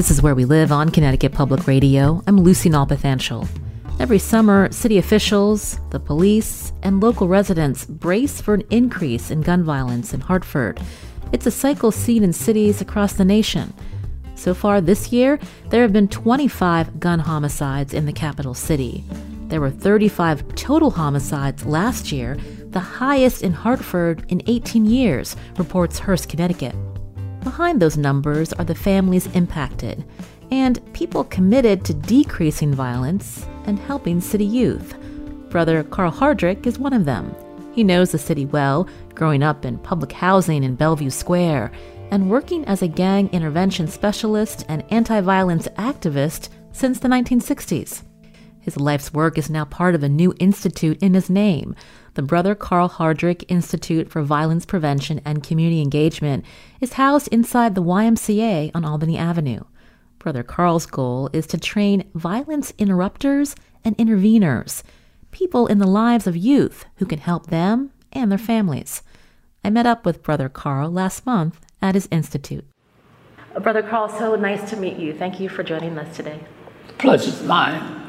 This is Where We Live on Connecticut Public Radio. I'm Lucy Nalpathanchel. Every summer, city officials, the police, and local residents brace for an increase in gun violence in Hartford. It's a cycle seen in cities across the nation. So far this year, there have been 25 gun homicides in the capital city. There were 35 total homicides last year, the highest in Hartford in 18 years, reports Hearst, Connecticut. Behind those numbers are the families impacted and people committed to decreasing violence and helping city youth. Brother Carl Hardrick is one of them. He knows the city well, growing up in public housing in Bellevue Square and working as a gang intervention specialist and anti violence activist since the 1960s. His life's work is now part of a new institute in his name, the Brother Carl Hardrick Institute for Violence Prevention and Community Engagement is housed inside the YMCA on Albany Avenue. Brother Carl's goal is to train violence interrupters and interveners, people in the lives of youth who can help them and their families. I met up with Brother Carl last month at his institute. Brother Carl, so nice to meet you. Thank you for joining us today. Pleasure's mine.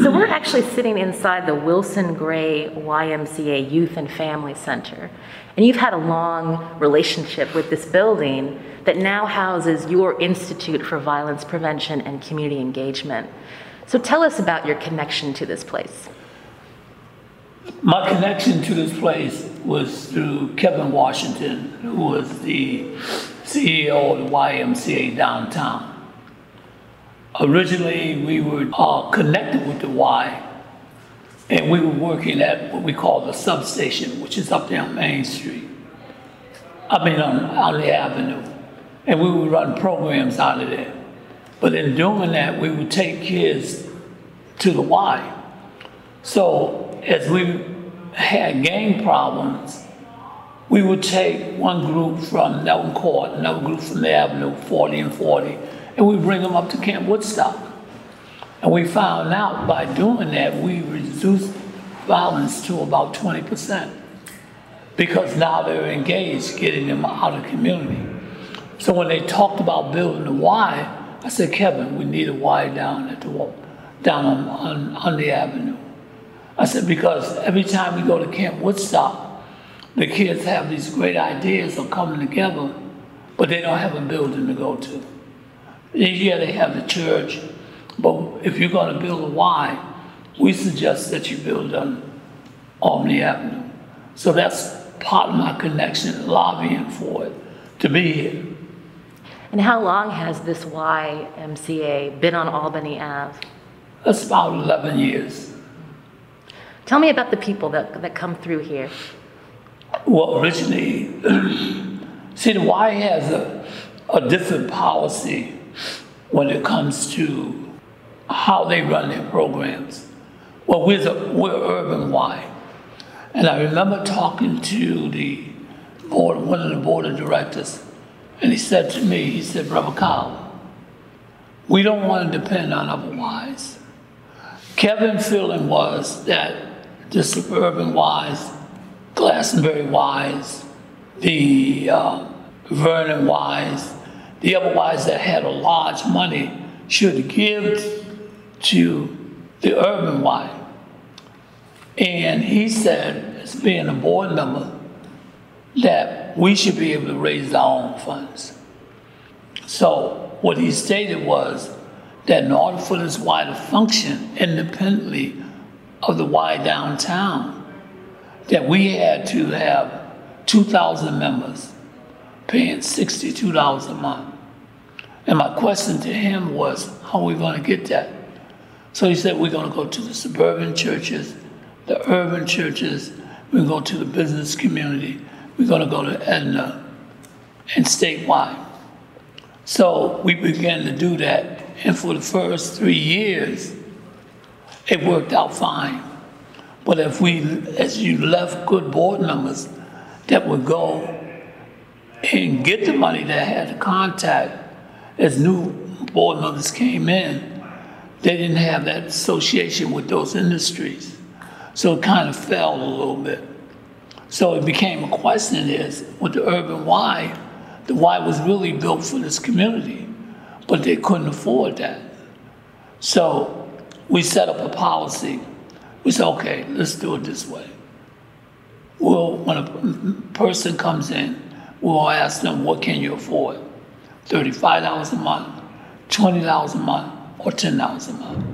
So we're actually sitting inside the Wilson Gray YMCA Youth and Family Center. And you've had a long relationship with this building that now houses your Institute for Violence Prevention and Community Engagement. So tell us about your connection to this place. My connection to this place was through Kevin Washington, who was the CEO of the YMCA downtown. Originally, we were uh, connected with the Y, and we were working at what we call the substation, which is up there on Main Street. I mean, on, the avenue. And we would run programs out of there. But in doing that, we would take kids to the Y. So as we had gang problems, we would take one group from Nelton Court, another group from the Avenue, 40 and 40, and we bring them up to Camp Woodstock. And we found out by doing that, we reduced violence to about 20% because now they're engaged getting them out of the community. So when they talked about building the Y, I said, Kevin, we need a Y down at the down on, on, on the avenue. I said, because every time we go to Camp Woodstock, the kids have these great ideas of coming together, but they don't have a building to go to. Yeah, they have the church, but if you're going to build a Y, we suggest that you build on Albany Avenue. So that's part of my connection, lobbying for it to be here. And how long has this YMCA been on Albany Ave? That's about 11 years. Tell me about the people that, that come through here. Well, originally, see, the Y has a, a different policy when it comes to how they run their programs. Well, we're, the, we're Urban Y. And I remember talking to the board, one of the board of directors, and he said to me, he said, Brother Carl, we don't want to depend on other Ys. Kevin's feeling was that the suburban wise, Glastonbury wise, the uh, Vernon Ys, the otherwise that had a large money should give to the urban Y. And he said, as being a board member, that we should be able to raise our own funds. So what he stated was that in order for this Y to function independently of the Y downtown, that we had to have 2,000 members paying $62 a month. And my question to him was, how are we going to get that? So he said, we're going to go to the suburban churches, the urban churches, we're going to go to the business community, we're going to go to Aetna and statewide. So we began to do that. And for the first three years, it worked out fine. But if we, as you left good board members that would go and get the money that had the contact, as new board members came in, they didn't have that association with those industries. So it kind of fell a little bit. So it became a question is, with the urban Y, the Y was really built for this community, but they couldn't afford that. So we set up a policy. We said, okay, let's do it this way. Well, when a person comes in, we'll ask them, what can you afford? $35 a month, $20 a month, or $10 a month.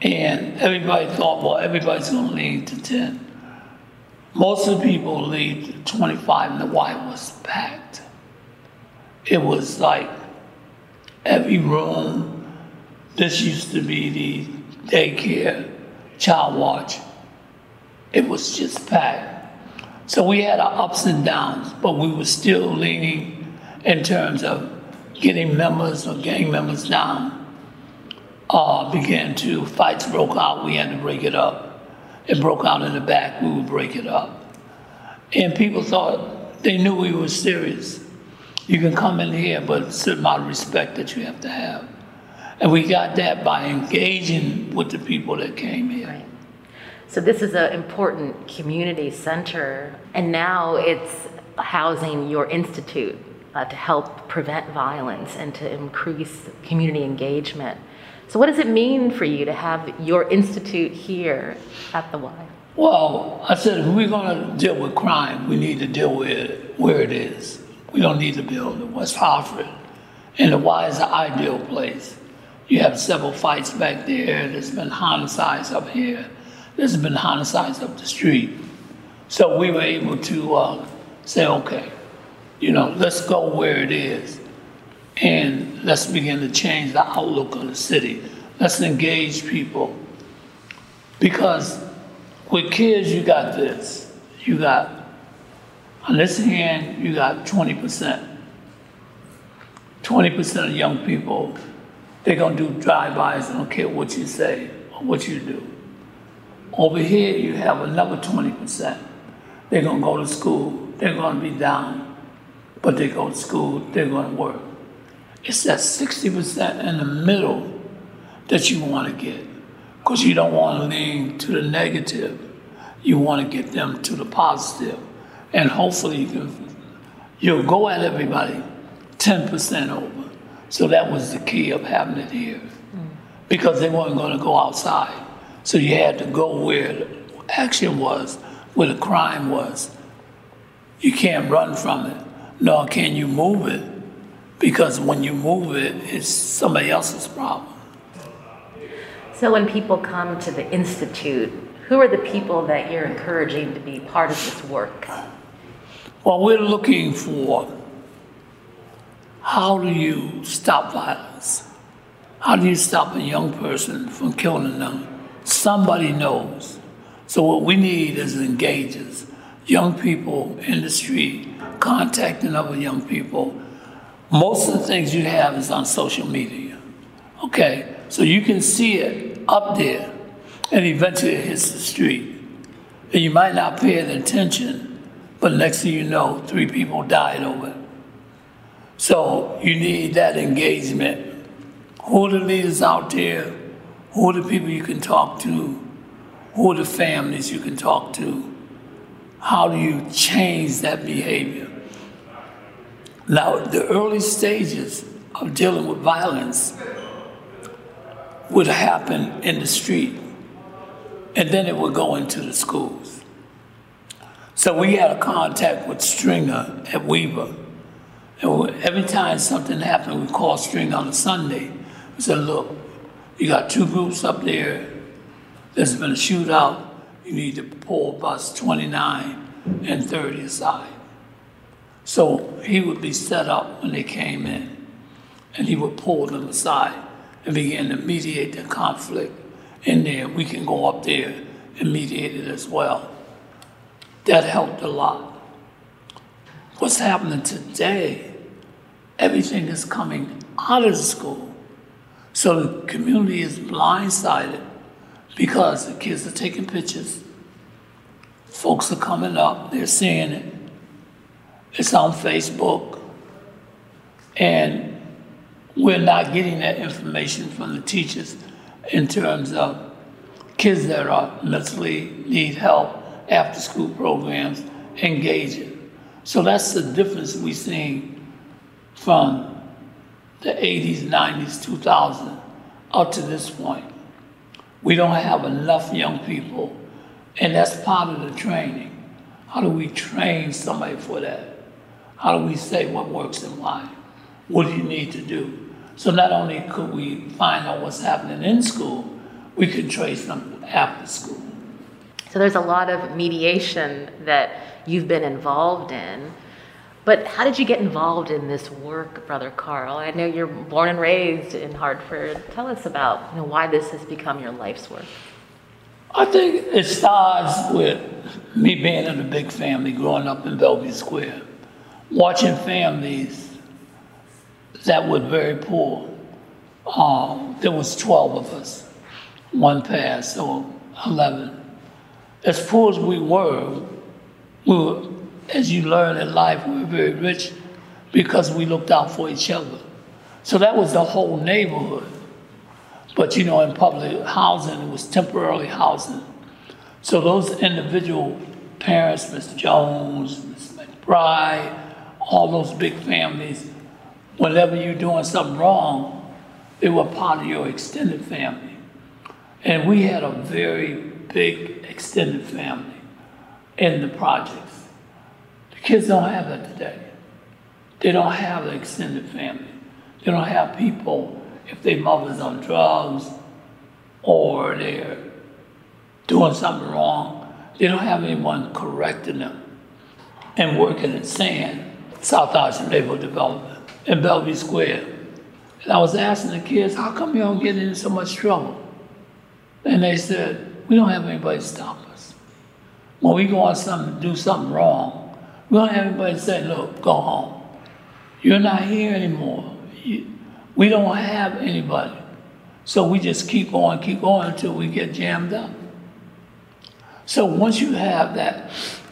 And everybody thought, well, everybody's to lean to 10. Most of the people leave to 25 and the Y was packed. It was like every room. This used to be the daycare, child watch. It was just packed. So we had our ups and downs, but we were still leaning in terms of getting members or gang members down. Uh, began to, fights broke out, we had to break it up. It broke out in the back, we would break it up. And people thought, they knew we were serious. You can come in here, but a certain amount of respect that you have to have. And we got that by engaging with the people that came here. So this is an important community center, and now it's housing your institute uh, to help prevent violence and to increase community engagement. So, what does it mean for you to have your institute here at the Y? Well, I said if we're going to deal with crime, we need to deal with it where it is. We don't need to build in West Hartford. And the Y is the ideal place. You have several fights back there. There's been homicides up here. There's been homicides up the street. So we were able to uh, say, okay, you know, let's go where it is. And let's begin to change the outlook of the city. Let's engage people. Because with kids, you got this. You got, on this hand, you got 20%. 20% of young people, they're to do drive-bys, they don't care what you say or what you do. Over here, you have another 20%. They're going to go to school, they're going to be down, but they go to school, they're going to work. It's that 60% in the middle that you want to get because you don't want to lean to the negative. You want to get them to the positive. And hopefully you can, you'll go at everybody 10% over. So that was the key of having it here mm. because they weren't going to go outside. So you had to go where the action was, where the crime was. You can't run from it, nor can you move it because when you move it, it's somebody else's problem. So when people come to the Institute, who are the people that you're encouraging to be part of this work? Well, we're looking for how do you stop violence? How do you stop a young person from killing them? Somebody knows. So what we need is engagers, young people in the street, contacting other young people most of the things you have is on social media. Okay, so you can see it up there, and eventually it hits the street. And you might not pay attention, but next thing you know, three people died over it. So you need that engagement. Who are the leaders out there? Who are the people you can talk to? Who are the families you can talk to? How do you change that behavior? Now, the early stages of dealing with violence would happen in the street, and then it would go into the schools. So we had a contact with Stringer at Weaver. And every time something happened, we called Stringer on a Sunday. We said, look, you got two groups up there. There's been a shootout. You need to pull bus 29 and 30 aside. So he would be set up when they came in, and he would pull them aside and begin to mediate the conflict in there. We can go up there and mediate it as well. That helped a lot. what's happening today, everything is coming out of the school. So the community is blindsided because the kids are taking pictures. Folks are coming up, they're seeing it. It's on Facebook. And we're not getting that information from the teachers in terms of kids that are mentally need help, after school programs, engaging. So that's the difference we're seeing from the 80s, 90s, 2000 up to this point. We don't have enough young people, and that's part of the training. How do we train somebody for that? How do we say what works and why? What do you need to do? So not only could we find out what's happening in school, we could trace them after school. So there's a lot of mediation that you've been involved in. But how did you get involved in this work, Brother Carl? I know you're born and raised in Hartford. Tell us about you know, why this has become your life's work. I think it starts with me being in a big family, growing up in Bellevue Square, watching families that were very poor. Um, there was 12 of us. One passed, so 11. As poor as we were, we were as you learn in life, we were very rich because we looked out for each other. So that was the whole neighborhood. But you know, in public housing, it was temporary housing. So those individual parents, Mr. Jones, Ms. McBride, all those big families, whenever you're doing something wrong, they were part of your extended family. And we had a very big extended family in the project. Kids don't have that today. They don't have an extended family. They don't have people, if their mother's on drugs or they're doing something wrong, they don't have anyone correcting them and working and saying, South Arsenal Neighborhood Development in Bellevue Square. And I was asking the kids, how come you don't get in so much trouble? And they said, we don't have anybody to stop us. When we go on something, do something wrong, we don't have anybody say, look, go home. You're not here anymore. We don't have anybody. So we just keep going, keep going until we get jammed up. So once you have that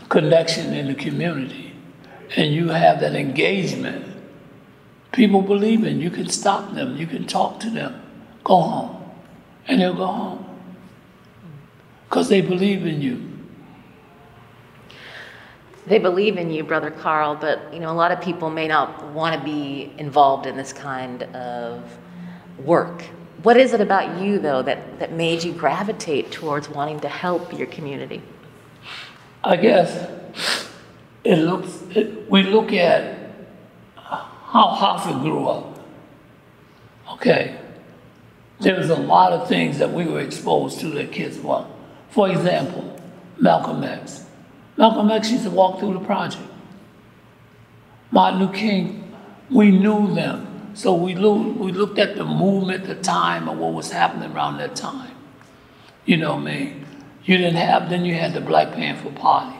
connection in the community and you have that engagement, people believe in you. can stop them, you can talk to them, go home. And they'll go home. Because they believe in you they believe in you, Brother Carl, but you know, a lot of people may not want to be involved in this kind of work. What is it about you, though, that, that made you gravitate towards wanting to help your community? I guess it looks, it, we look at how Hartford grew up. Okay. There was a lot of things that we were exposed to that kids were. For example, Malcolm X. Malcolm X used to walk through the project. Martin Luther King, we knew them. So we, looked, we looked at the movement, the time, and what was happening around that time. You know what I mean? You didn't have, then you had the Black Panther Party.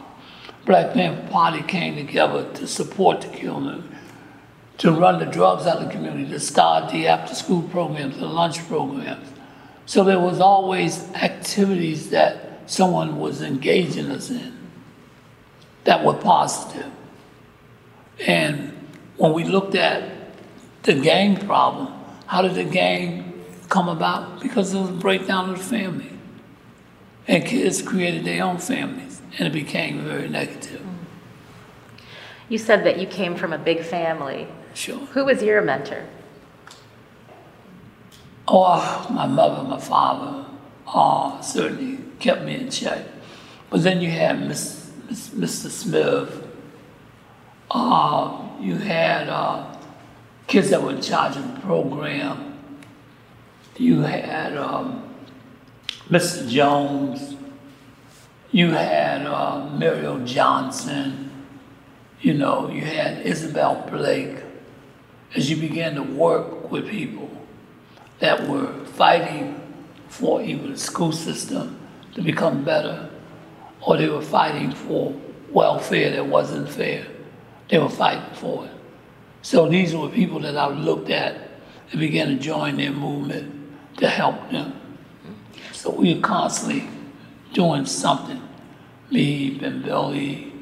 Black Panther Party came together to support the killing, to run the drugs out of the community, to start the after school programs, the lunch programs. So there was always activities that someone was engaging us in that were positive. And when we looked at the gang problem, how did the gang come about? Because it was a breakdown of the family. And kids created their own families, and it became very negative. You said that you came from a big family. Sure. Who was your mentor? Oh, my mother, my father, uh, certainly kept me in check. But then you had Miss Mr. Smith. Uh, you had uh, kids that were in charge of the program. You had um, Mr. Jones. You had uh, Muriel Johnson. You know, you had Isabel Blake. As you began to work with people that were fighting for even the school system to become better or they were fighting for welfare that wasn't fair. They were fighting for it. So these were people that I looked at and began to join their movement to help them. So we were constantly doing something. Me, and Billy,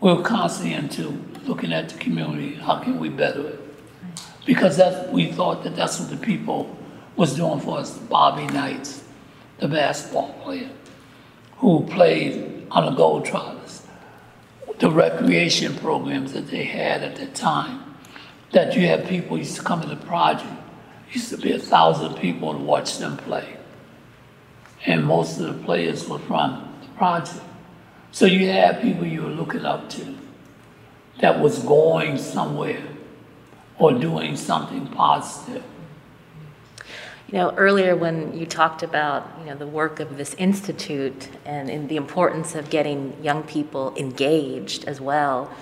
we were constantly into looking at the community, how can we better it? Because we thought that that's what the people was doing for us. Bobby Knights, the basketball player, who played on the gold Globetrotters, the recreation programs that they had at that time that you had people used to come to the project. Used to be a thousand people to watch them play. And most of the players were from the project. So you had people you were looking up to that was going somewhere or doing something positive. You know, earlier when you talked about, you know, the work of this institute and, the importance of getting young people engaged as well,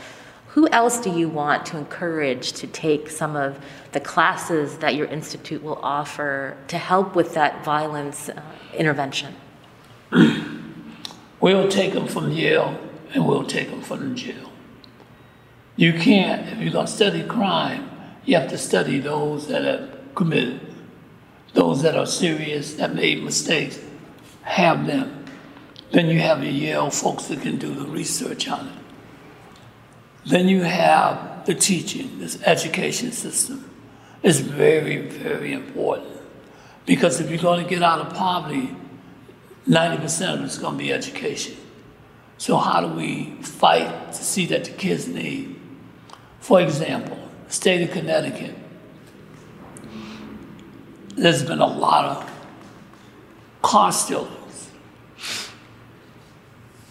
who else do you want to encourage to take some of the classes that your institute will offer to help with that violence uh, intervention? we'll take them from Yale and we'll take them from the jail. You can't, if you're going to study crime, you have to study those that have committed, those that are serious, that made mistakes, have them. Then you have the Yale folks that can do the research on it. Then you have the teaching, this education system is very, very important. Because if you're going to get out of poverty, 90% of it's going to be education. So how do we fight to see that the kids need? For example, state of Connecticut, there's been a lot of car stealers.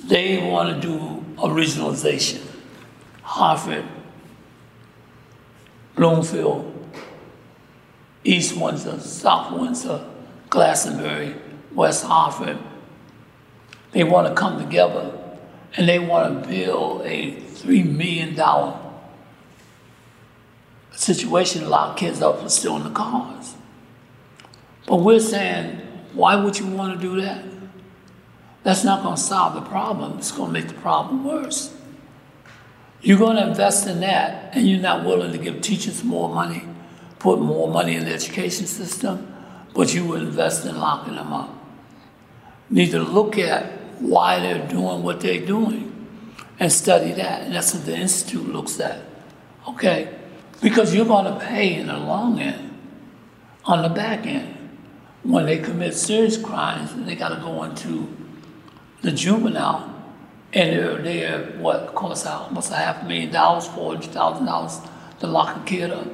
They want to do regionalization. Hartford, Bloomfield, East Windsor, South Windsor, Glastonbury, West Hartford. They want to come together and they want to build a $3 million situation to lock kids up for stealing the cars. But we're saying, why would you want to do that? That's not going to solve the problem. It's going to make the problem worse. You're going to invest in that, and you're not willing to give teachers more money, put more money in the education system, but you will invest in locking them up. Need to look at why they're doing what they're doing and study that. And that's what the Institute looks at. Okay? Because you're going to pay in the long end, on the back end. When they commit serious crimes, they got to go into the juvenile and they're, they're what costs almost a half a million dollars, four hundred thousand dollars to lock a kid up.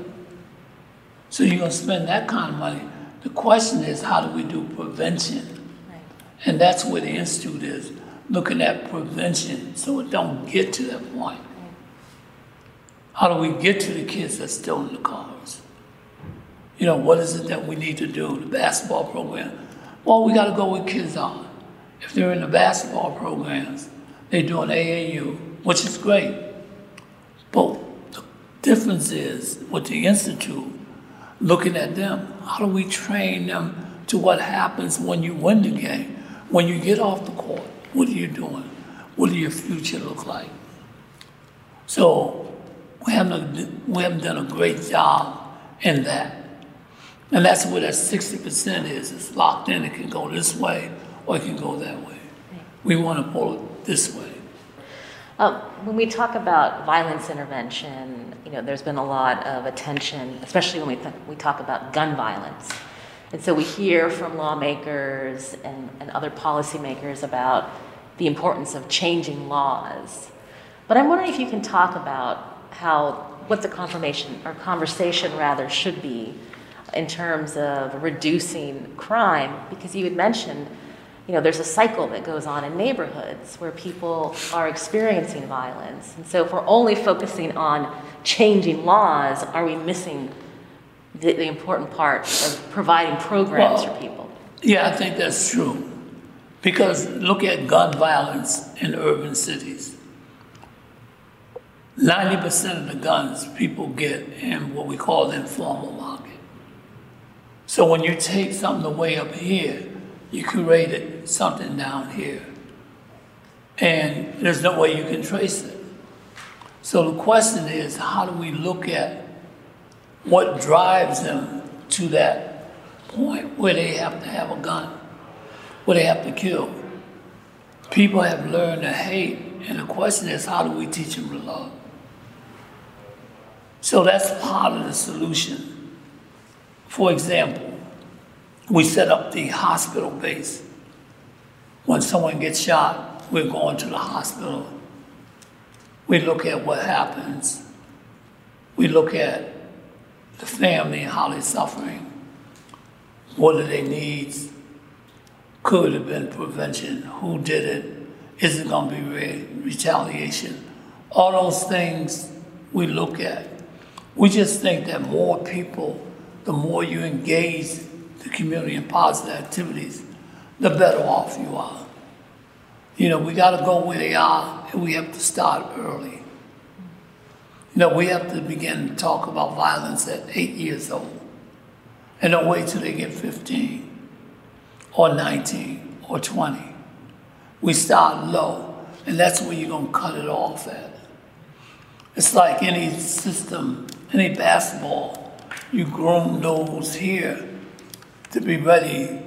So you're gonna spend that kind of money. The question is, how do we do prevention? Right. And that's where the institute is, looking at prevention, so it don't get to that point. How do we get to the kids that's still in the cars? You know, what is it that we need to do? The basketball program. Well, we got to go with kids on. If they're in the basketball programs, they're doing AAU, which is great. But the difference is with the Institute, looking at them, how do we train them to what happens when you win the game? When you get off the court, what are you doing? What does your future look like? So we haven't, we haven't done a great job in that. And that's where that 60% is. It's locked in. It can go this way or it can go that way. We want to pull it this way? Uh, when we talk about violence intervention, you know, there's been a lot of attention, especially when we, th- we talk about gun violence. And so we hear from lawmakers and, and other policymakers about the importance of changing laws. But I'm wondering if you can talk about how what the confirmation or conversation rather should be in terms of reducing crime, because you had mentioned you know, there's a cycle that goes on in neighborhoods where people are experiencing violence. And so if we're only focusing on changing laws, are we missing the, the important part of providing programs well, for people? Yeah, I think that's true. Because look at gun violence in urban cities. 90% of the guns people get in what we call informal market. So when you take something away up here, you created something down here. And there's no way you can trace it. So the question is, how do we look at what drives them to that point where they have to have a gun, where they have to kill? People have learned to hate, and the question is, how do we teach them to love? So that's part of the solution. For example, we set up the hospital base. When someone gets shot, we're going to the hospital we look at what happens. We look at the family and how they're suffering. What are their needs? Could have been prevention? Who did it? Is it going to be re- retaliation? All those things we look at. We just think that more people, the more you engage the community in positive activities, the better off you are. You know, we got to go where they are, and we have to start early. You know, we have to begin to talk about violence at eight years old, and don't wait till they get 15, or 19, or 20. We start low, and that's where you're going to cut it off at. It's like any system, any basketball, you groom those here to be ready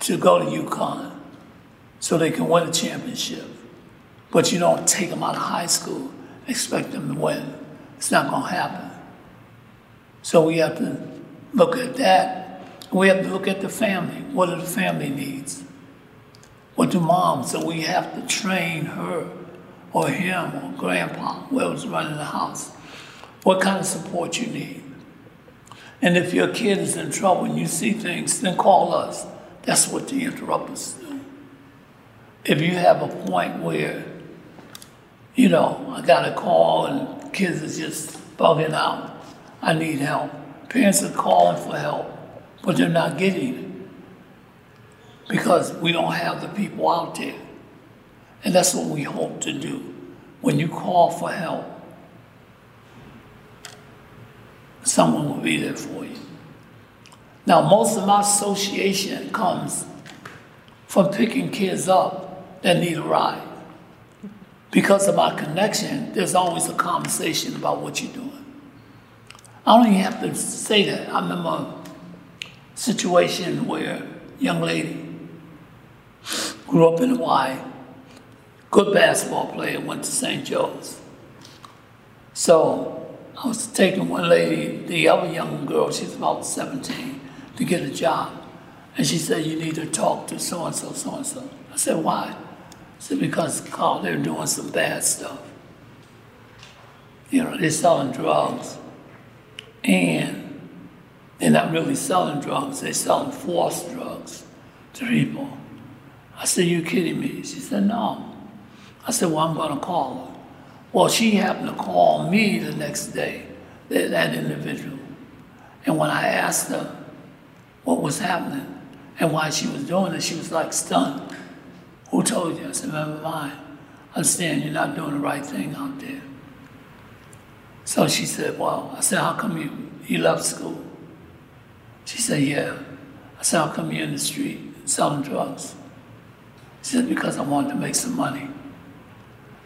to go to UConn so they can win a championship. But you don't take them out of high school, expect them to win. It's not going to happen. So we have to look at that. We have to look at the family. What are the family needs? What do moms? So we have to train her or him or grandpa, whoever's running the house, what kind of support you need. And if your kid is in trouble and you see things, then call us. That's what the interrupters do. if you have a point where, you know, I got a call and kids are just bugging out, I need help. Parents are calling for help, but they're not getting it because we don't have the people out there. And that's what we hope to do. When you call for help, someone will be there for you. Now, most of my association comes from picking kids up that need a ride. Because of my connection, there's always a conversation about what you're doing. I don't even have to say that. I remember a situation where a young lady grew up in Hawaii, good basketball player, went to St. Joe's. So I was taking one lady, the other young girl, she's about 17, to get a job. And she said, You need to talk to so and so, so and so. I said, Why? She said, because Carl, they're doing some bad stuff. You know, they're selling drugs. And they're not really selling drugs, they're selling forced drugs to people. I said, You kidding me? She said, No. I said, Well, I'm going to call her. Well, she happened to call me the next day, that, that individual. And when I asked her what was happening and why she was doing it, she was like stunned. Who told you? I said, never mind. I understand you're not doing the right thing out there. So she said, well, I said, how come you, you left school? She said, yeah. I said, how come you're in the street selling drugs? She said, because I wanted to make some money.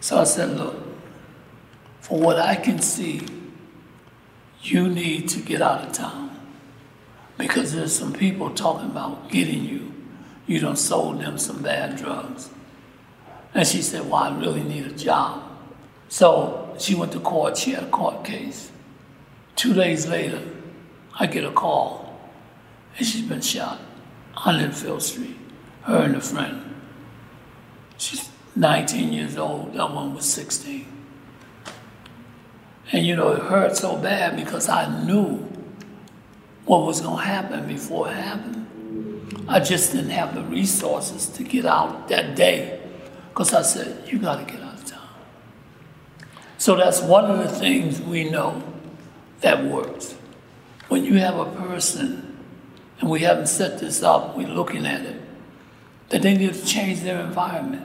So I said, look, for what I can see, you need to get out of town because there's some people talking about getting you you done sold them some bad drugs. And she said, well, I really need a job. So she went to court, she had a court case. Two days later, I get a call, and she's been shot on Enfield Street, her and a friend. She's 19 years old, that one was 16. And you know, it hurt so bad because I knew what was going to happen before it happened. I just didn't have the resources to get out that day because I said, you got to get out of town. So that's one of the things we know that works. When you have a person, and we haven't set this up, we're looking at it, that they need to change their environment.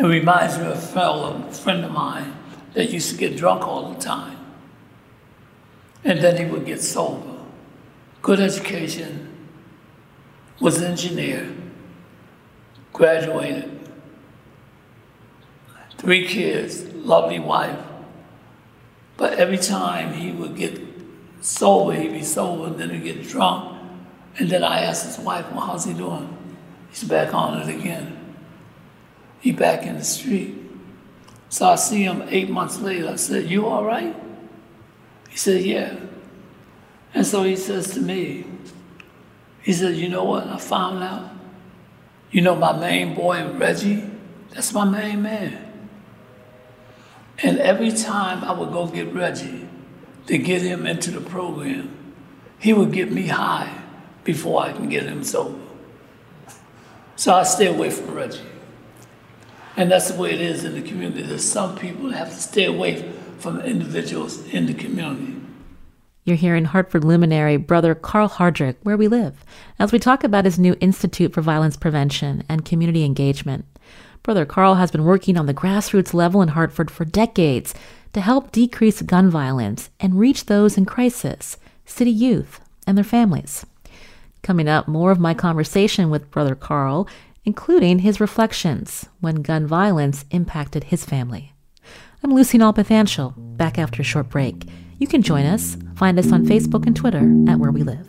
It reminds me of a fellow, friend of mine, that used to get drunk all the time. And then he would get sober good education, was an engineer, graduated, three kids, lovely wife. But every time he would get sober, he'd be sober, and then he'd get drunk. And then I asked his wife, well, how's he doing? He's back on it again. He back in the street. So I see him eight months later. I said, you all right? He said, yeah. And so he says to me, he said, you know what I found out? You know my main boy, Reggie? That's my main man. And every time I would go get Reggie to get him into the program, he would get me high before I can get him sober. So I stay away from Reggie. And that's the way it is in the community. There's some people have to stay away from the individuals in the community. You're hearing Hartford luminary brother Carl Hardrick, where we live, as we talk about his new Institute for Violence Prevention and Community Engagement. Brother Carl has been working on the grassroots level in Hartford for decades to help decrease gun violence and reach those in crisis, city youth, and their families. Coming up, more of my conversation with Brother Carl, including his reflections when gun violence impacted his family. I'm Lucy Nalpathanchel, back after a short break. You can join us. Find us on Facebook and Twitter at Where We Live.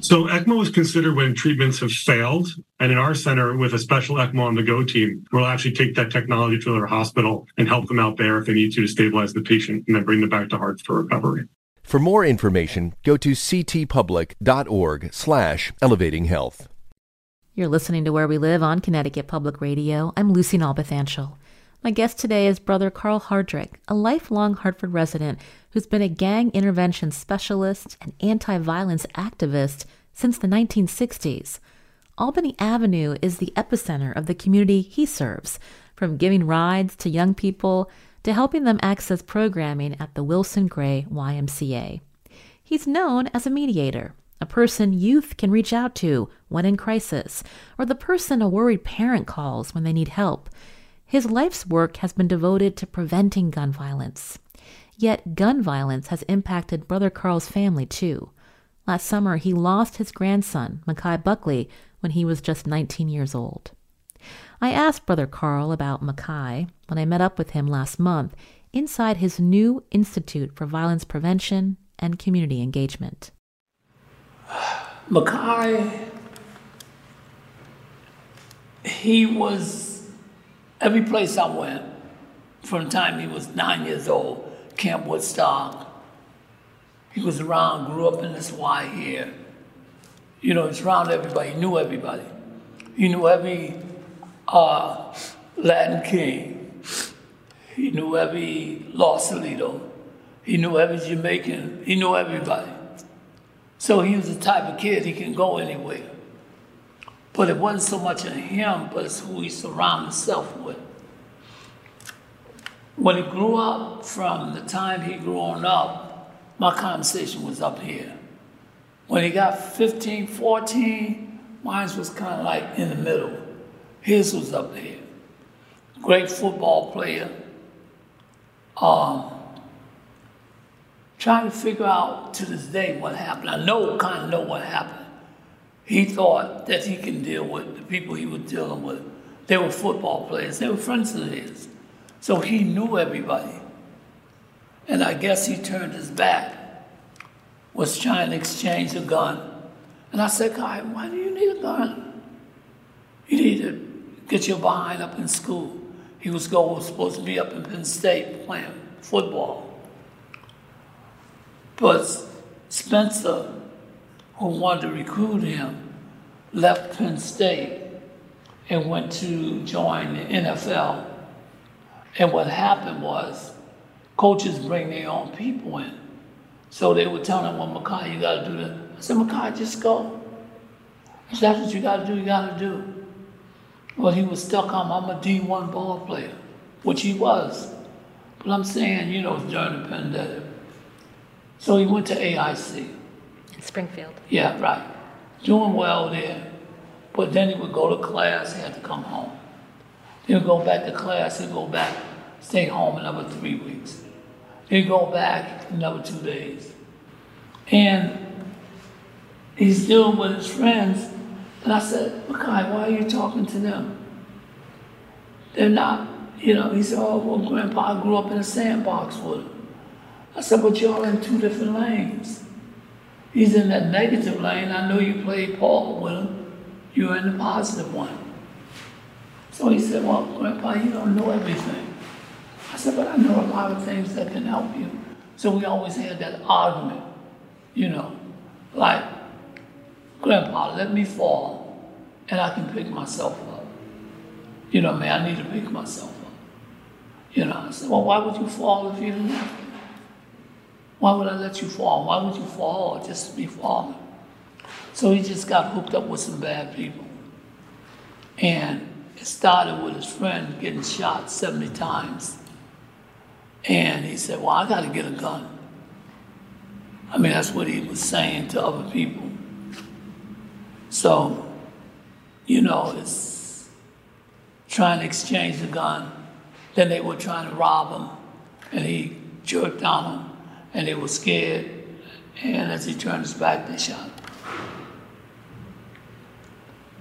So ECMO is considered when treatments have failed. And in our center, with a special ECMO on the go team, we'll actually take that technology to their hospital and help them out there if they need to to stabilize the patient and then bring them back to Hartford for recovery. For more information, go to ctpublic.org slash elevating health. You're listening to Where We Live on Connecticut Public Radio. I'm Lucy Nalpathanchel. My guest today is Brother Carl Hardrick, a lifelong Hartford resident who's been a gang intervention specialist and anti violence activist since the 1960s. Albany Avenue is the epicenter of the community he serves, from giving rides to young people to helping them access programming at the Wilson Gray YMCA. He's known as a mediator, a person youth can reach out to when in crisis, or the person a worried parent calls when they need help. His life's work has been devoted to preventing gun violence. Yet gun violence has impacted Brother Carl's family too. Last summer, he lost his grandson, Mackay Buckley, when he was just 19 years old. I asked Brother Carl about Mackay when I met up with him last month inside his new Institute for Violence Prevention and Community Engagement. Mackay, he was every place I went from the time he was nine years old Camp Woodstock. He was around, grew up in this Y here. You know, he's around everybody, he knew everybody. He knew every uh, Latin king. He knew every Sausalito. He knew every Jamaican. He knew everybody. So he was the type of kid he can go anywhere. But it wasn't so much in him, but it's who he surrounded himself with. When he grew up, from the time he grew on up, my conversation was up here. When he got 15, 14, mine was kind of like in the middle. His was up there. Great football player. Um, trying to figure out to this day what happened. I know, kind of know what happened. He thought that he can deal with the people he was dealing with. They were football players. They were friends of his. So he knew everybody. And I guess he turned his back was trying to exchange a gun. And I said, Guy, why do you need a gun? You need to get your behind up in school. He was going, supposed to be up in Penn State playing football. But Spencer, who wanted to recruit him, left Penn State and went to join the NFL. And what happened was, coaches bring their own people in. So they would tell him, well, Makai, you got to do that. I said, Makai, just go. If that's what you got to do, you got to do. Well, he was stuck on, I'm a D1 ball player, which he was. But I'm saying, you know, during the pandemic. So he went to AIC. In Springfield. Yeah, right. Doing well there. But then he would go to class, he had to come home. Then he'd go back to class, he'd go back, stay home another three weeks. Then he'd go back another two days. And he's dealing with his friends. And I said, Makai, why are you talking to them? They're not, you know, he said, oh, well, Grandpa grew up in a sandbox with him. I said, but y'all in two different lanes. He's in that negative lane. I know you played Paul with him. You're in the positive one. So he said, well, Grandpa, you don't know everything. I said, but I know a lot of things that can help you. So we always had that argument, you know, like, Grandpa, let me fall and I can pick myself up. You know, man, I need to pick myself up. You know, I said, well, why would you fall if you didn't have? Why would I let you fall? Why would you fall just to be falling? So he just got hooked up with some bad people. And it started with his friend getting shot 70 times. And he said, Well, I got to get a gun. I mean, that's what he was saying to other people. So, you know, it's trying to exchange the gun. Then they were trying to rob him, and he jerked on them, and they were scared. And as he turned his back, they shot him.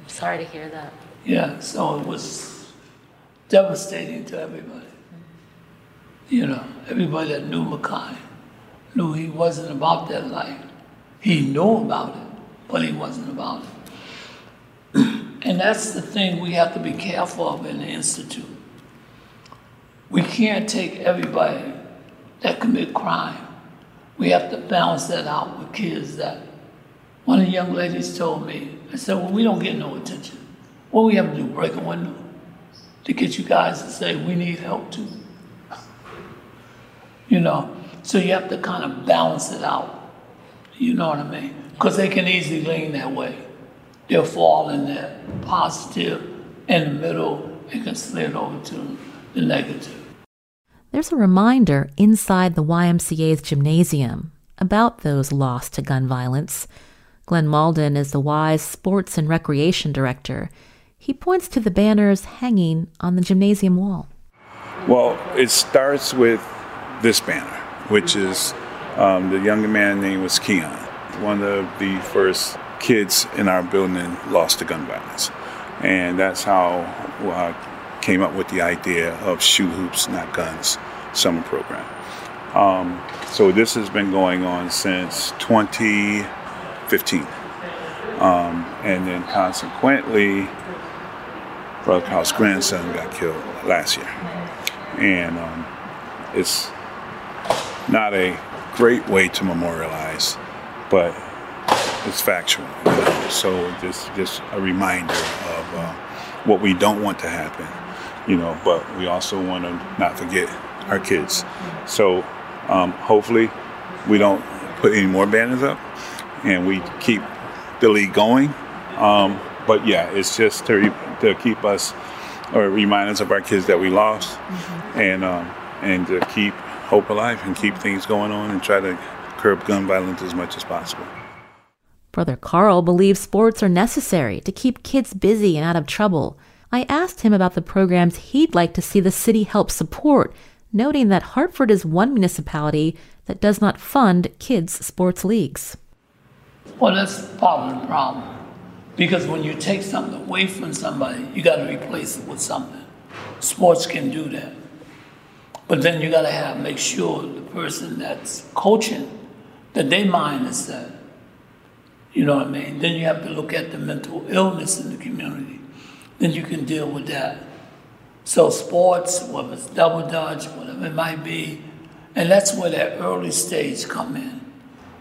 I'm sorry to hear that. Yeah, so it was devastating to everybody. You know, everybody that knew Makai knew he wasn't about that life. He knew about it, but he wasn't about it. And that's the thing we have to be careful of in the Institute. We can't take everybody that commit crime. We have to balance that out with kids that, one of the young ladies told me, I said, well, we don't get no attention. What we have to do, break a window to get you guys to say, we need help too. You know, so you have to kind of balance it out. You know what I mean? Because they can easily lean that way they'll fall in that positive in the middle and can slid over to the negative. There's a reminder inside the YMCA's gymnasium about those lost to gun violence. Glenn Malden is the Y's Sports and Recreation Director. He points to the banners hanging on the gymnasium wall. Well, it starts with this banner, which is um, the young man name was Keon, one of the first kids in our building lost to gun violence. And that's how I came up with the idea of Shoot Hoops, Not Guns summer program. Um, so this has been going on since 2015. Um, and then consequently, Brother Carl's grandson got killed last year. And um, it's not a great way to memorialize, but it's factual. You know? So just just a reminder of uh, what we don't want to happen, you know. But we also want to not forget our kids. So um, hopefully we don't put any more banners up, and we keep the league going. Um, but yeah, it's just to, re- to keep us or remind us of our kids that we lost, mm-hmm. and um, and to keep hope alive and keep things going on and try to curb gun violence as much as possible. Brother Carl believes sports are necessary to keep kids busy and out of trouble. I asked him about the programs he'd like to see the city help support, noting that Hartford is one municipality that does not fund kids' sports leagues. Well, that's part of the problem. Because when you take something away from somebody, you got to replace it with something. Sports can do that. But then you got to have make sure the person that's coaching that their mind is set. You know what I mean? Then you have to look at the mental illness in the community. Then you can deal with that. So sports, whether it's double dodge, whatever it might be, and that's where that early stage come in,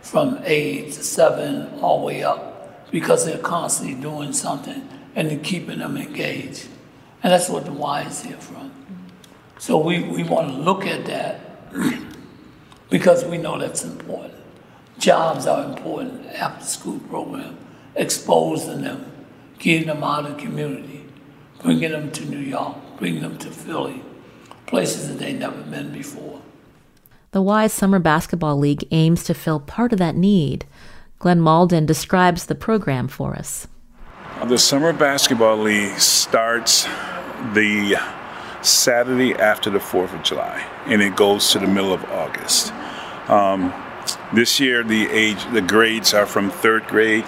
from eight to seven all the way up, because they're constantly doing something and keeping them engaged. And that's what the Y is here from. So we, we want to look at that because we know that's important. Jobs are important, after school program, exposing them, getting them out of the community, bringing them to New York, bringing them to Philly, places that they've never been before. The Y Summer Basketball League aims to fill part of that need. Glenn Malden describes the program for us. The Summer Basketball League starts the Saturday after the 4th of July, and it goes to the middle of August. Um, this year, the age, the grades are from third grade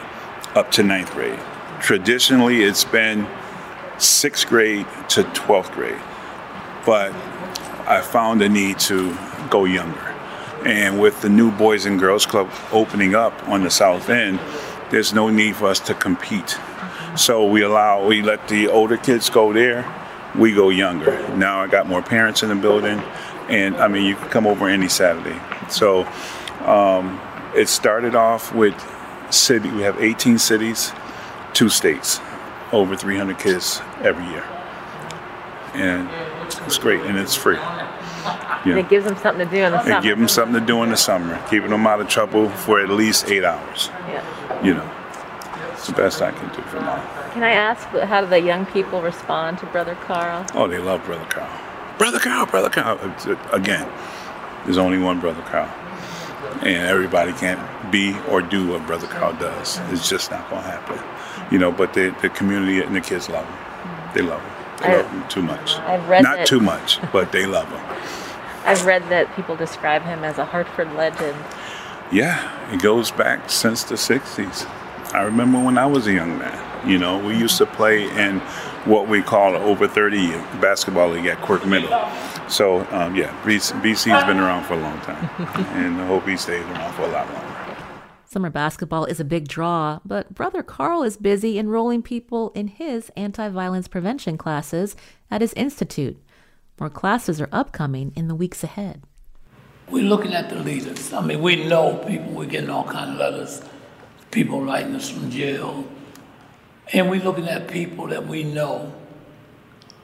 up to ninth grade. Traditionally, it's been sixth grade to 12th grade, but I found a need to go younger. And with the new Boys and Girls Club opening up on the south end, there's no need for us to compete. So we allow, we let the older kids go there, we go younger. Now I got more parents in the building, and I mean, you can come over any Saturday. So um, it started off with city, we have 18 cities, two states, over 300 kids every year. And it's great, and it's free. Yeah. It gives them something to do in the summer. It gives them something to do in the summer, keeping them out of trouble for at least eight hours. Yeah. You know, it's the best I can do for now. Can I ask, how do the young people respond to Brother Carl? Oh, they love Brother Carl. Brother Carl, Brother Carl. Uh, again, there's only one Brother Carl. And everybody can't be or do what Brother Carl does. It's just not going to happen. You know, but the, the community and the kids love him. They love him. They I, love him too much. I've read Not that, too much, but they love him. I've read that people describe him as a Hartford legend. Yeah, it goes back since the 60s. I remember when I was a young man. You know, we used to play in what we call over 30 basketball league at Quirk Middle. So, um, yeah, BC's been around for a long time, and I hope he stays around for a lot longer. Summer basketball is a big draw, but Brother Carl is busy enrolling people in his anti violence prevention classes at his institute. More classes are upcoming in the weeks ahead. We're looking at the leaders. I mean, we know people, we're getting all kinds of letters, people writing us from jail. And we're looking at people that we know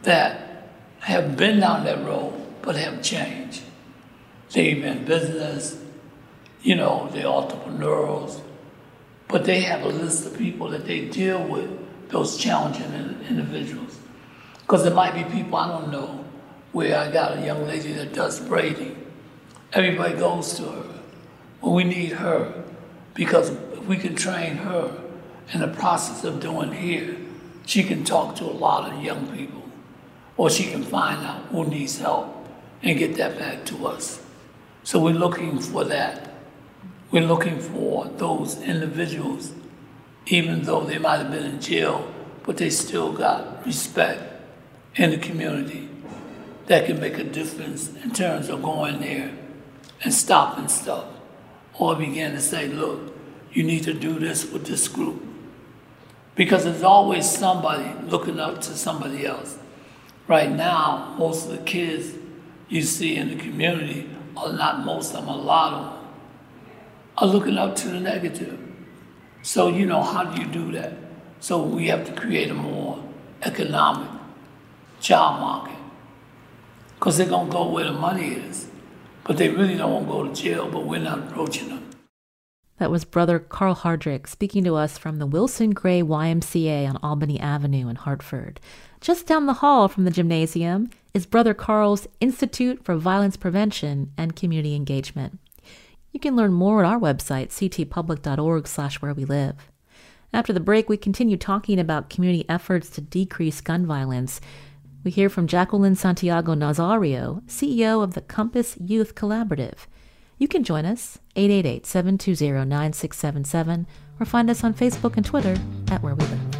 that have been down that road but have changed. They've been business, you know, they're entrepreneurs, but they have a list of people that they deal with, those challenging individuals. Because there might be people I don't know where I got a young lady that does braiding. Everybody goes to her. Well, we need her because if we can train her in the process of doing here, she can talk to a lot of young people or she can find out who needs help and get that back to us. So we're looking for that. We're looking for those individuals, even though they might have been in jail, but they still got respect in the community that can make a difference in terms of going there and stopping stuff or begin to say, look, you need to do this with this group. Because there's always somebody looking up to somebody else. Right now, most of the kids you see in the community, or not most of them, a lot of them, are looking up to the negative. So, you know, how do you do that? So we have to create a more economic job market because they're going to go where the money is. But they really don't want to go to jail, but we're not approaching them. That was Brother Carl Hardrick speaking to us from the Wilson Gray YMCA on Albany Avenue in Hartford. Just down the hall from the gymnasium is Brother Carl's Institute for Violence Prevention and Community Engagement. You can learn more at our website, ctpublic.org slash where we live. After the break, we continue talking about community efforts to decrease gun violence we hear from Jacqueline Santiago Nazario, CEO of the Compass Youth Collaborative. You can join us 888-720-9677 or find us on Facebook and Twitter at Where We Live.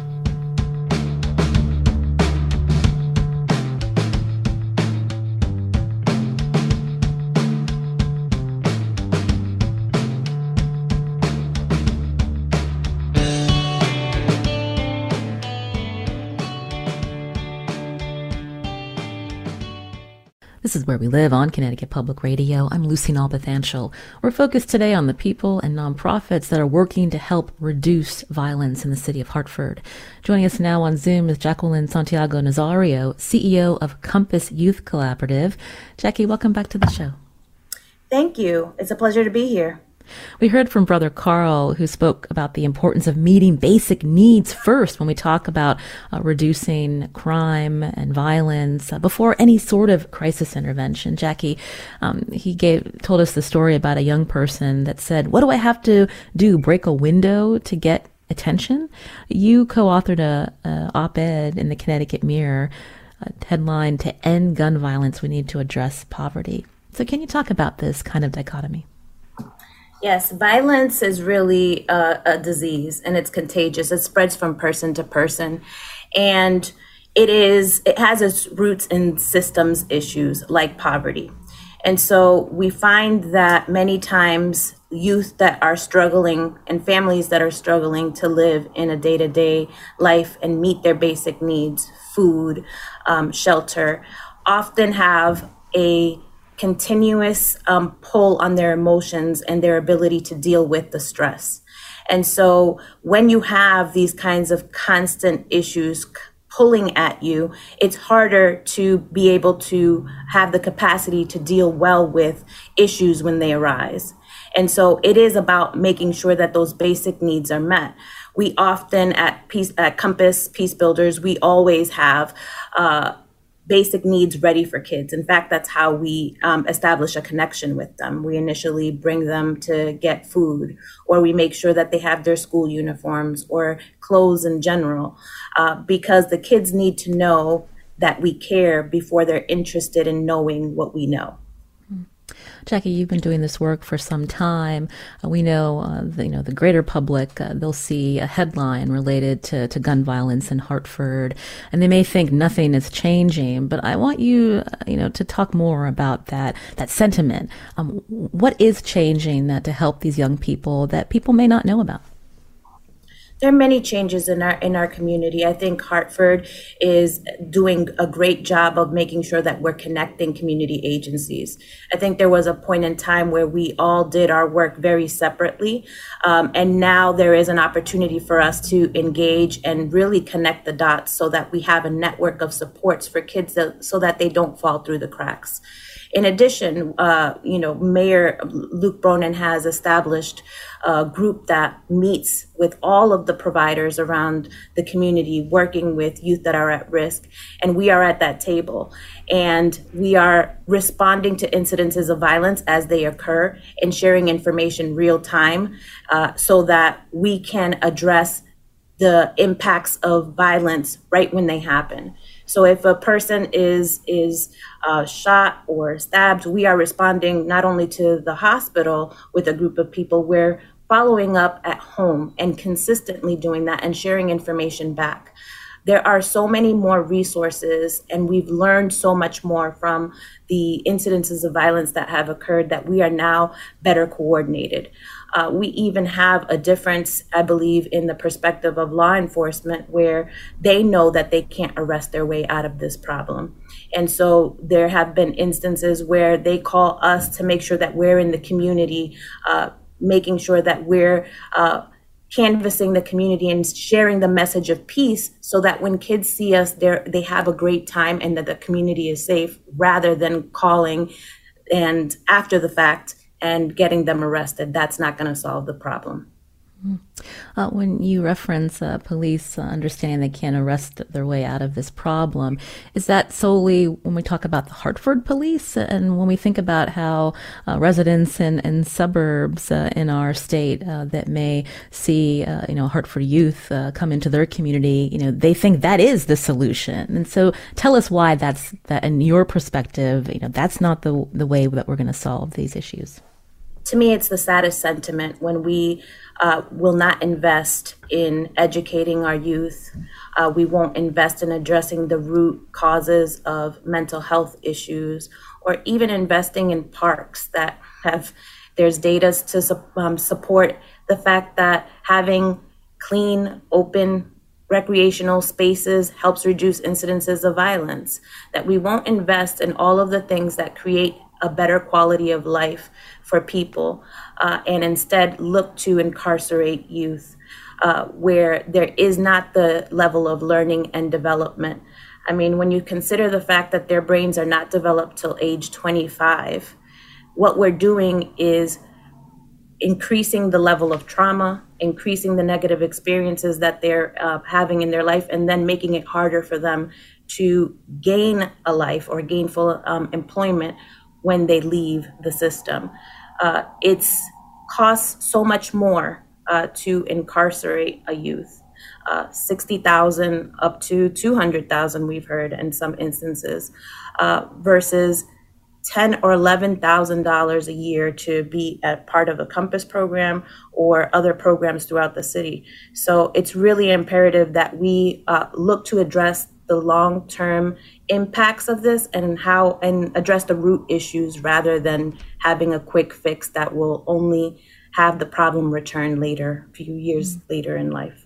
This is Where We Live on Connecticut Public Radio. I'm Lucy Nalpathanchel. We're focused today on the people and nonprofits that are working to help reduce violence in the city of Hartford. Joining us now on Zoom is Jacqueline Santiago Nazario, CEO of Compass Youth Collaborative. Jackie, welcome back to the show. Thank you. It's a pleasure to be here. We heard from Brother Carl, who spoke about the importance of meeting basic needs first when we talk about uh, reducing crime and violence uh, before any sort of crisis intervention. Jackie, um, he gave told us the story about a young person that said, "What do I have to do? Break a window to get attention?" You co-authored a, a op-ed in the Connecticut Mirror, headline "To End Gun Violence, We Need to Address Poverty." So, can you talk about this kind of dichotomy? Yes, violence is really a, a, disease and it's contagious. It spreads from person to person. And it is it has its roots in systems issues like poverty. And so we find that many times youth that are struggling and families that are struggling to live in a day-to-day life and meet their basic needs, food, um, shelter, often have a continuous um, pull on their emotions and their ability to deal with the stress. And so when you have these kinds of constant issues pulling at you, it's harder to be able to have the capacity to deal well with issues when they arise. And so it is about making sure that those basic needs are met. We often at Peace at Compass Peace Builders, we always have uh, basic needs ready for kids. In fact, that's how we um, establish a connection with them. We initially bring them to get food, or we make sure that they have their school uniforms or clothes in general, uh, because the kids need to know that we care before they're interested in knowing what we know. Jackie, you've been doing this work for some time. Uh, we know, uh, the, you know, the greater public, uh, they'll see a headline related to, to gun violence in Hartford, and they may think nothing is changing. But I want you, uh, you know, to talk more about that that sentiment. Um, what is changing to help these young people that people may not know about? There are many changes in our in our community. I think Hartford is doing a great job of making sure that we're connecting community agencies. I think there was a point in time where we all did our work very separately, um, and now there is an opportunity for us to engage and really connect the dots so that we have a network of supports for kids that, so that they don't fall through the cracks. In addition, uh, you know, Mayor Luke Bronin has established a group that meets with all of the providers around the community, working with youth that are at risk. And we are at that table. And we are responding to incidences of violence as they occur and sharing information real time uh, so that we can address the impacts of violence right when they happen. So if a person is is uh, shot or stabbed, we are responding not only to the hospital with a group of people, we're following up at home and consistently doing that and sharing information back. There are so many more resources, and we've learned so much more from the incidences of violence that have occurred that we are now better coordinated. Uh, we even have a difference, I believe, in the perspective of law enforcement where they know that they can't arrest their way out of this problem. And so there have been instances where they call us to make sure that we're in the community, uh, making sure that we're uh, canvassing the community and sharing the message of peace so that when kids see us, they they have a great time and that the community is safe rather than calling and after the fact and getting them arrested. That's not going to solve the problem. Uh, when you reference uh, police uh, understanding they can't arrest their way out of this problem, is that solely when we talk about the Hartford police and when we think about how uh, residents in, in suburbs uh, in our state uh, that may see, you know, Hartford youth come into their community, you know, they think that is the solution. And so tell us why that's that in your perspective, you know, that's not the, the way that we're going to solve these issues. To me, it's the saddest sentiment when we uh, will not invest in educating our youth. Uh, we won't invest in addressing the root causes of mental health issues or even investing in parks that have there's data to um, support the fact that having clean open recreational spaces helps reduce incidences of violence, that we won't invest in all of the things that create a better quality of life for people uh, and instead look to incarcerate youth uh, where there is not the level of learning and development. I mean, when you consider the fact that their brains are not developed till age 25, what we're doing is increasing the level of trauma, increasing the negative experiences that they're uh, having in their life, and then making it harder for them to gain a life or gainful um, employment when they leave the system. Uh, it's costs so much more uh, to incarcerate a youth. Uh, 60,000 up to 200,000 we've heard in some instances uh, versus ten or eleven thousand dollars a year to be a part of a Compass program or other programs throughout the city. So it's really imperative that we uh, look to address the long-term impacts of this and how and address the root issues rather than having a quick fix that will only have the problem return later, a few years mm-hmm. later in life.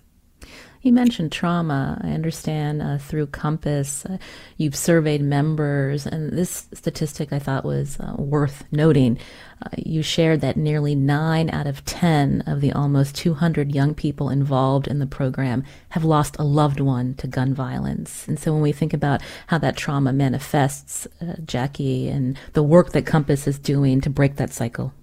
You mentioned trauma. I understand uh, through Compass, uh, you've surveyed members, and this statistic I thought was uh, worth noting. You shared that nearly nine out of 10 of the almost 200 young people involved in the program have lost a loved one to gun violence. And so when we think about how that trauma manifests, uh, Jackie, and the work that Compass is doing to break that cycle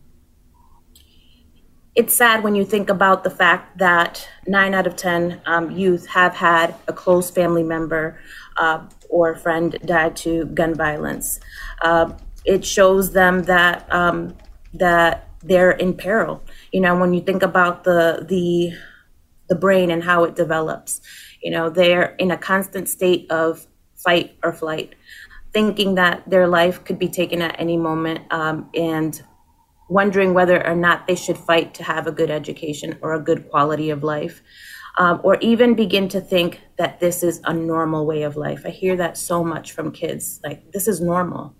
it's sad when you think about the fact that nine out of 10 um, youth have had a close family member uh, or friend die to gun violence. Uh, it shows them that um, that they're in peril. You know, when you think about the the the brain and how it develops, you know, they're in a constant state of fight or flight, thinking that their life could be taken at any moment, um, and wondering whether or not they should fight to have a good education or a good quality of life, um, or even begin to think that this is a normal way of life. I hear that so much from kids like, this is normal,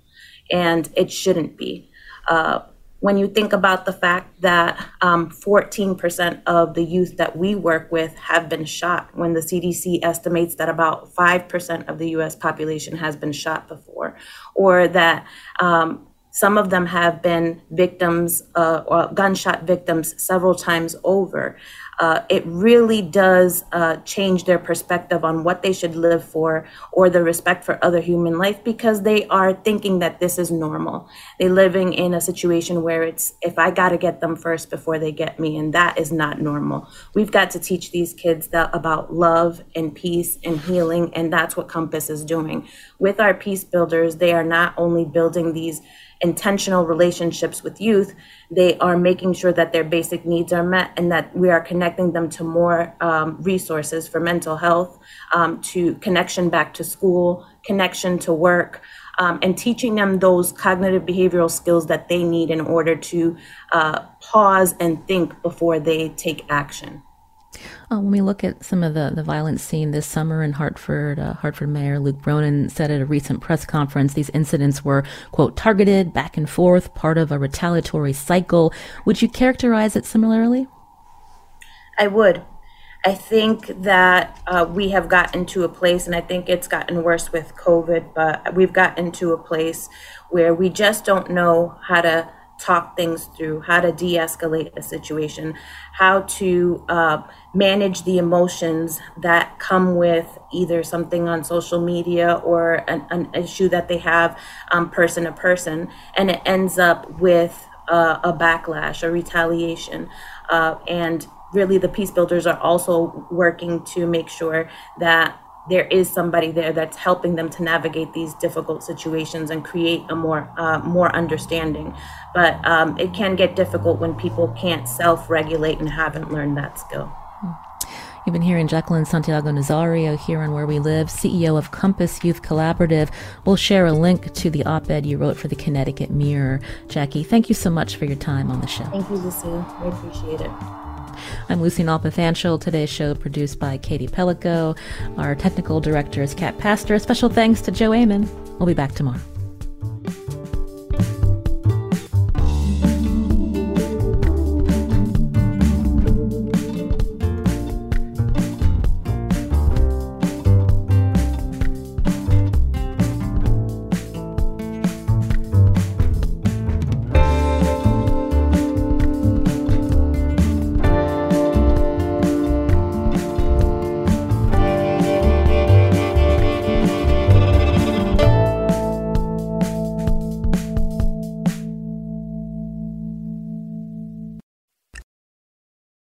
and it shouldn't be. Uh, when you think about the fact that um, 14% of the youth that we work with have been shot, when the CDC estimates that about 5% of the US population has been shot before, or that um, some of them have been victims, uh, or gunshot victims several times over. Uh, it really does uh, change their perspective on what they should live for or the respect for other human life because they are thinking that this is normal. They're living in a situation where it's if I got to get them first before they get me, and that is not normal. We've got to teach these kids that about love and peace and healing, and that's what Compass is doing. With our peace builders, they are not only building these intentional relationships with youth, they are making sure that their basic needs are met and that we are connecting them to more um, resources for mental health, um, to connection back to school, connection to work. Um, and teaching them those cognitive behavioral skills that they need in order to uh, pause and think before they take action. Uh, when we look at some of the, the violence seen this summer in Hartford, uh, Hartford Mayor Luke Bronin said at a recent press conference these incidents were, quote, targeted, back and forth, part of a retaliatory cycle. Would you characterize it similarly? I would. I think that uh, we have gotten to a place, and I think it's gotten worse with COVID, but we've gotten to a place where we just don't know how to talk things through, how to de escalate a situation, how to uh, manage the emotions that come with either something on social media or an, an issue that they have um, person to person. And it ends up with uh, a backlash, a retaliation. Uh, and really, the peace builders are also working to make sure that there is somebody there that's helping them to navigate these difficult situations and create a more uh, more understanding. But um, it can get difficult when people can't self-regulate and haven't learned that skill. You've been hearing Jacqueline Santiago Nazario here on Where We Live, CEO of Compass Youth Collaborative. We'll share a link to the op ed you wrote for the Connecticut Mirror. Jackie, thank you so much for your time on the show. Thank you, Lucille. I appreciate it. I'm Lucy Nalpathanchel. Today's show produced by Katie Pellico. Our technical director is Kat Pastor. Special thanks to Joe Amon. We'll be back tomorrow.